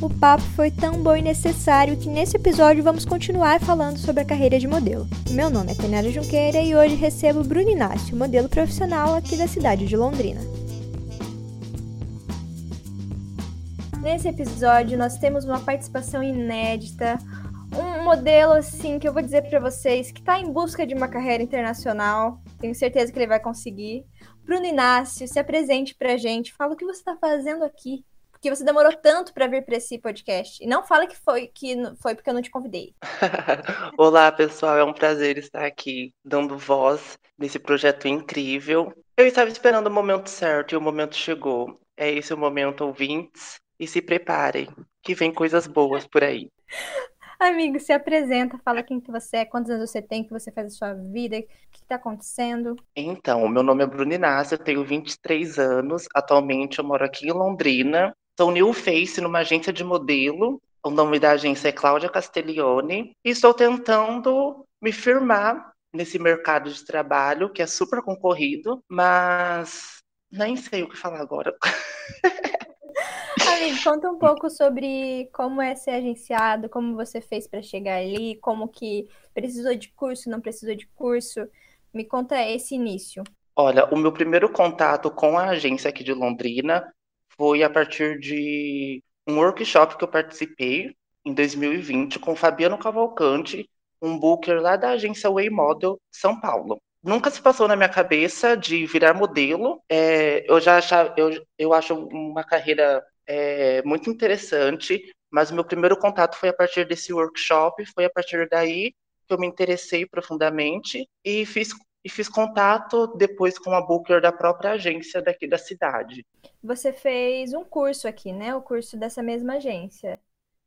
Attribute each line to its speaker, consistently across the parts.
Speaker 1: O papo foi tão bom e necessário que nesse episódio vamos continuar falando sobre a carreira de modelo. Meu nome é Tenara Junqueira e hoje recebo Bruno Inácio, modelo profissional aqui da cidade de Londrina. Nesse episódio nós temos uma participação inédita, um modelo assim que eu vou dizer para vocês que está em busca de uma carreira internacional. Tenho certeza que ele vai conseguir. Bruno Inácio, se apresente pra gente, fala o que você está fazendo aqui porque você demorou tanto para vir para esse podcast. E não fala que foi que foi porque eu não te convidei.
Speaker 2: Olá, pessoal, é um prazer estar aqui dando voz nesse projeto incrível. Eu estava esperando o momento certo e o momento chegou. É esse o momento, ouvintes, e se preparem, que vem coisas boas por aí.
Speaker 1: Amigo, se apresenta, fala quem que você é, quantos anos você tem, que você faz a sua vida, o que está acontecendo.
Speaker 2: Então, meu nome é Bruno Inácio, eu tenho 23 anos, atualmente eu moro aqui em Londrina, Sou new face numa agência de modelo. O nome da agência é Cláudia Castiglione. E estou tentando me firmar nesse mercado de trabalho, que é super concorrido, mas nem sei o que falar agora.
Speaker 1: Amigo, conta um pouco sobre como é ser agenciado, como você fez para chegar ali, como que precisou de curso, não precisou de curso. Me conta esse início.
Speaker 2: Olha, o meu primeiro contato com a agência aqui de Londrina foi a partir de um workshop que eu participei em 2020 com Fabiano Cavalcante, um booker lá da agência Way Model São Paulo. Nunca se passou na minha cabeça de virar modelo. É, eu já achava, eu, eu acho uma carreira é, muito interessante, mas meu primeiro contato foi a partir desse workshop, foi a partir daí que eu me interessei profundamente e fiz e fiz contato depois com a Booker da própria agência daqui da cidade.
Speaker 1: Você fez um curso aqui, né? O curso dessa mesma agência.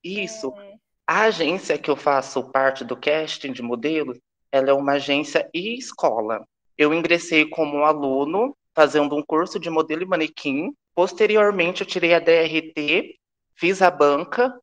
Speaker 2: Isso. É... A agência que eu faço parte do casting de modelos, ela é uma agência e escola. Eu ingressei como aluno, fazendo um curso de modelo e manequim. Posteriormente, eu tirei a DRT, fiz a banca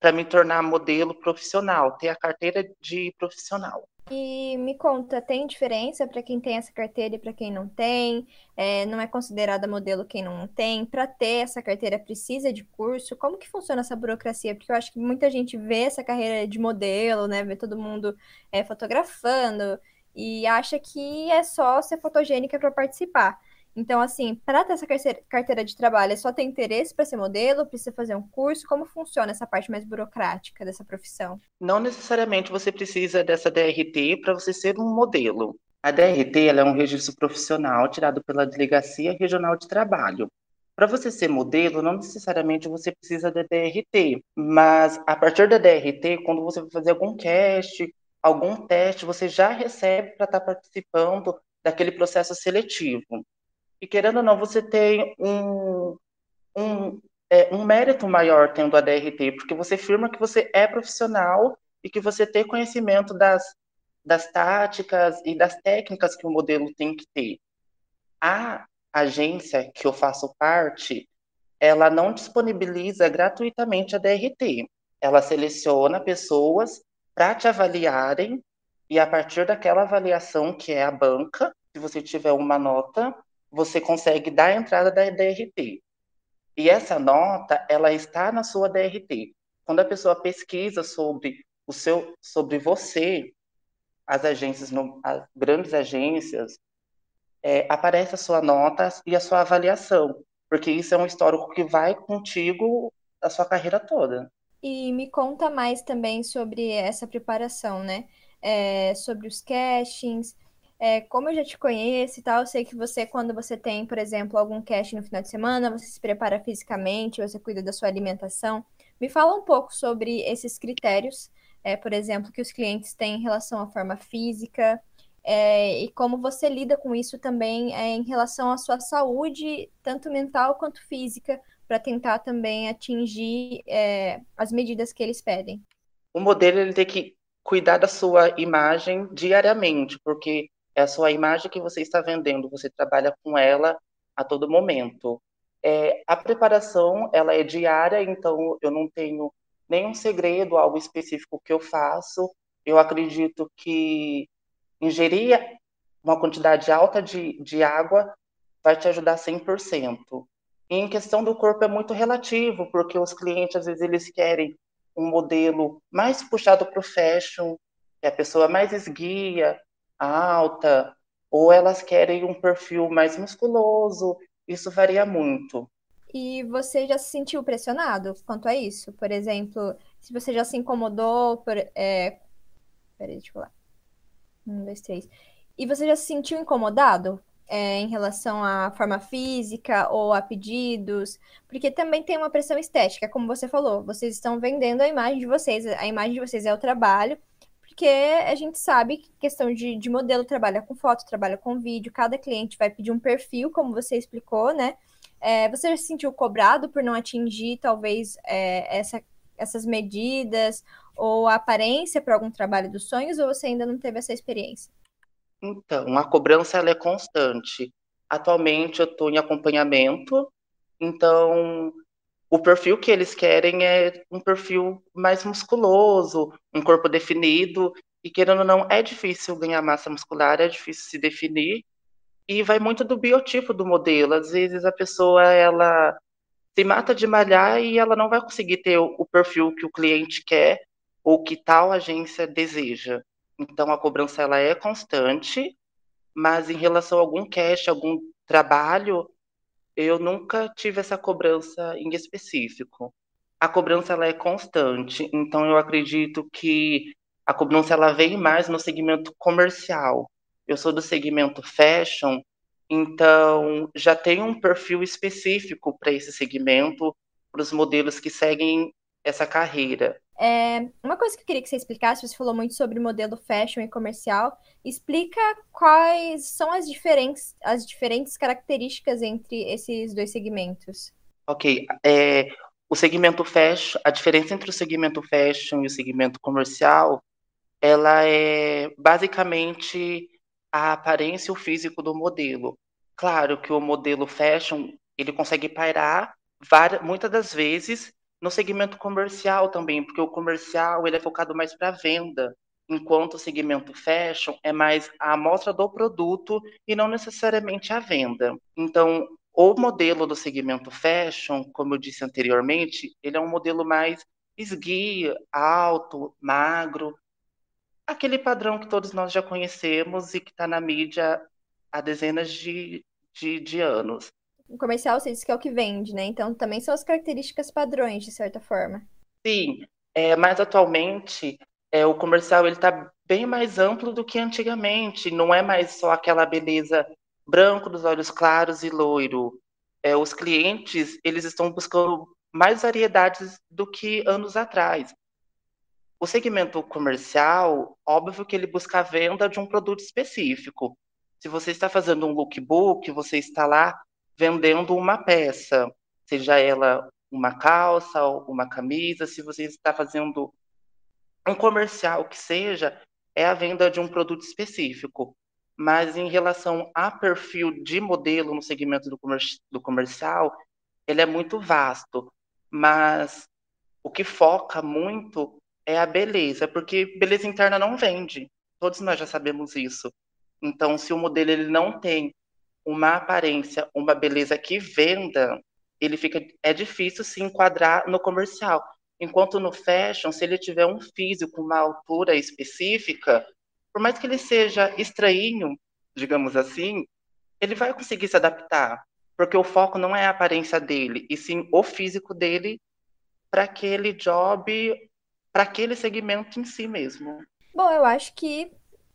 Speaker 2: para me tornar modelo profissional, ter a carteira de profissional.
Speaker 1: E me conta, tem diferença para quem tem essa carteira e para quem não tem? É, não é considerada modelo quem não tem? Para ter essa carteira precisa de curso? Como que funciona essa burocracia? Porque eu acho que muita gente vê essa carreira de modelo, né? Vê todo mundo é, fotografando e acha que é só ser fotogênica para participar. Então, assim, para ter essa carteira de trabalho, é só ter interesse para ser modelo? Precisa fazer um curso? Como funciona essa parte mais burocrática dessa profissão?
Speaker 2: Não necessariamente você precisa dessa DRT para você ser um modelo. A DRT é um registro profissional tirado pela Delegacia Regional de Trabalho. Para você ser modelo, não necessariamente você precisa da DRT, mas a partir da DRT, quando você vai fazer algum cast, algum teste, você já recebe para estar tá participando daquele processo seletivo. E querendo ou não, você tem um, um, é, um mérito maior tendo a DRT, porque você firma que você é profissional e que você tem conhecimento das, das táticas e das técnicas que o modelo tem que ter. A agência que eu faço parte, ela não disponibiliza gratuitamente a DRT. Ela seleciona pessoas para te avaliarem e a partir daquela avaliação que é a banca, se você tiver uma nota, você consegue dar a entrada da DRT. E essa nota, ela está na sua DRT. Quando a pessoa pesquisa sobre o seu, sobre você, as agências, as grandes agências, é, aparece a sua nota e a sua avaliação, porque isso é um histórico que vai contigo a sua carreira toda.
Speaker 1: E me conta mais também sobre essa preparação, né? É, sobre os castings, é, como eu já te conheço e tal, eu sei que você, quando você tem, por exemplo, algum cast no final de semana, você se prepara fisicamente, você cuida da sua alimentação. Me fala um pouco sobre esses critérios, é, por exemplo, que os clientes têm em relação à forma física, é, e como você lida com isso também é, em relação à sua saúde, tanto mental quanto física, para tentar também atingir é, as medidas que eles pedem.
Speaker 2: O modelo ele tem que cuidar da sua imagem diariamente, porque é a sua imagem que você está vendendo, você trabalha com ela a todo momento. É, a preparação, ela é diária, então eu não tenho nenhum segredo, algo específico que eu faço. Eu acredito que ingerir uma quantidade alta de, de água vai te ajudar 100%. E em questão do corpo é muito relativo, porque os clientes às vezes eles querem um modelo mais puxado para o fashion, que a pessoa mais esguia, alta, ou elas querem um perfil mais musculoso. Isso varia muito.
Speaker 1: E você já se sentiu pressionado quanto a isso? Por exemplo, se você já se incomodou por. É... Peraí, deixa eu falar. Um, dois, três. E você já se sentiu incomodado é, em relação à forma física ou a pedidos? Porque também tem uma pressão estética, como você falou. Vocês estão vendendo a imagem de vocês. A imagem de vocês é o trabalho. Porque a gente sabe que questão de, de modelo trabalha com foto, trabalha com vídeo. Cada cliente vai pedir um perfil, como você explicou, né? É, você já se sentiu cobrado por não atingir, talvez, é, essa, essas medidas ou a aparência para algum trabalho dos sonhos, ou você ainda não teve essa experiência?
Speaker 2: Então, a cobrança ela é constante. Atualmente eu estou em acompanhamento, então o perfil que eles querem é um perfil mais musculoso, um corpo definido, e querendo ou não, é difícil ganhar massa muscular, é difícil se definir, e vai muito do biotipo do modelo. Às vezes a pessoa ela se mata de malhar e ela não vai conseguir ter o, perfil que o cliente quer ou que tal agência deseja. Então a cobrança ela é constante, mas em relação a algum cash, algum trabalho, eu nunca tive essa cobrança em específico. A cobrança ela é constante, então eu acredito que a cobrança ela vem mais no segmento comercial, eu sou do segmento fashion, então já tem um perfil específico para esse segmento, para os modelos que seguem essa carreira.
Speaker 1: É, uma coisa que eu queria que você explicasse, você falou muito sobre modelo fashion e comercial. Explica quais são as diferentes, as diferentes características entre esses dois segmentos.
Speaker 2: Ok. É, o segmento fashion, a diferença entre o segmento fashion e o segmento comercial, ela é basicamente a aparência e o físico do modelo. Claro que o modelo fashion, ele consegue pairar várias, muitas das vezes no segmento comercial também, porque o comercial ele é focado mais para venda, enquanto o segmento fashion é mais a amostra do produto e não necessariamente a venda. Então, o modelo do segmento fashion, como eu disse anteriormente, ele é um modelo mais esguio, alto, magro, aquele padrão que todos nós já conhecemos e que está na mídia há dezenas de, de, de anos.
Speaker 1: O comercial você disse que é o que vende, né? Então também são as características padrões, de certa forma.
Speaker 2: Sim, é, mas atualmente é, o comercial ele está bem mais amplo do que antigamente. Não é mais só aquela beleza branco dos olhos claros e loiro. É, os clientes eles estão buscando mais variedades do que anos atrás. O segmento comercial, óbvio que ele busca a venda de um produto específico. Se você está fazendo um lookbook, você está lá vendendo uma peça, seja ela uma calça ou uma camisa, se você está fazendo um comercial que seja, é a venda de um produto específico. Mas em relação a perfil de modelo no segmento do, comer do comercial, ele é muito vasto. Mas o que foca muito é a beleza, porque beleza interna não vende. Todos nós já sabemos isso. Então, se o modelo ele não tem uma aparência, uma beleza que venda, ele fica é difícil se enquadrar no comercial. Enquanto no fashion, se ele tiver um físico, uma altura específica, por mais que ele seja estranho, digamos assim, ele vai conseguir se adaptar, porque o foco não é a aparência dele, e sim o físico dele para aquele job para aquele segmento em si mesmo.
Speaker 1: Bom, eu acho que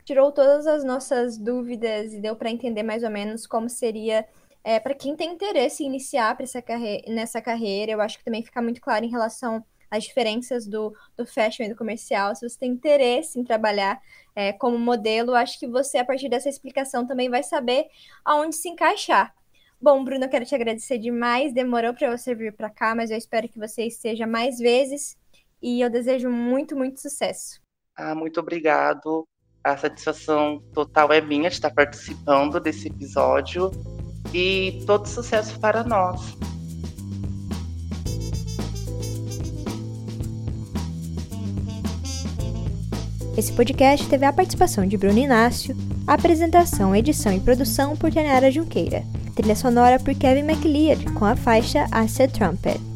Speaker 1: tirou todas as nossas dúvidas e deu para entender mais ou menos como seria é, para quem tem interesse em iniciar essa carre nessa carreira. Eu acho que também fica muito claro em relação às diferenças do, do fashion e do comercial. Se você tem interesse em trabalhar é, como modelo, acho que você, a partir dessa explicação, também vai saber aonde se encaixar. Bom, Bruno, eu quero te agradecer demais. Demorou para você vir para cá, mas eu espero que você esteja mais vezes e eu desejo muito, muito sucesso.
Speaker 2: Ah, muito obrigado. A satisfação total é minha de estar participando desse episódio e todo sucesso para nós.
Speaker 1: Esse podcast teve a participação de Bruno Inácio, apresentação, edição e produção por Tenara Junqueira. trilha sonora por Kevin MacLeod com a faixa Acid Trumpet.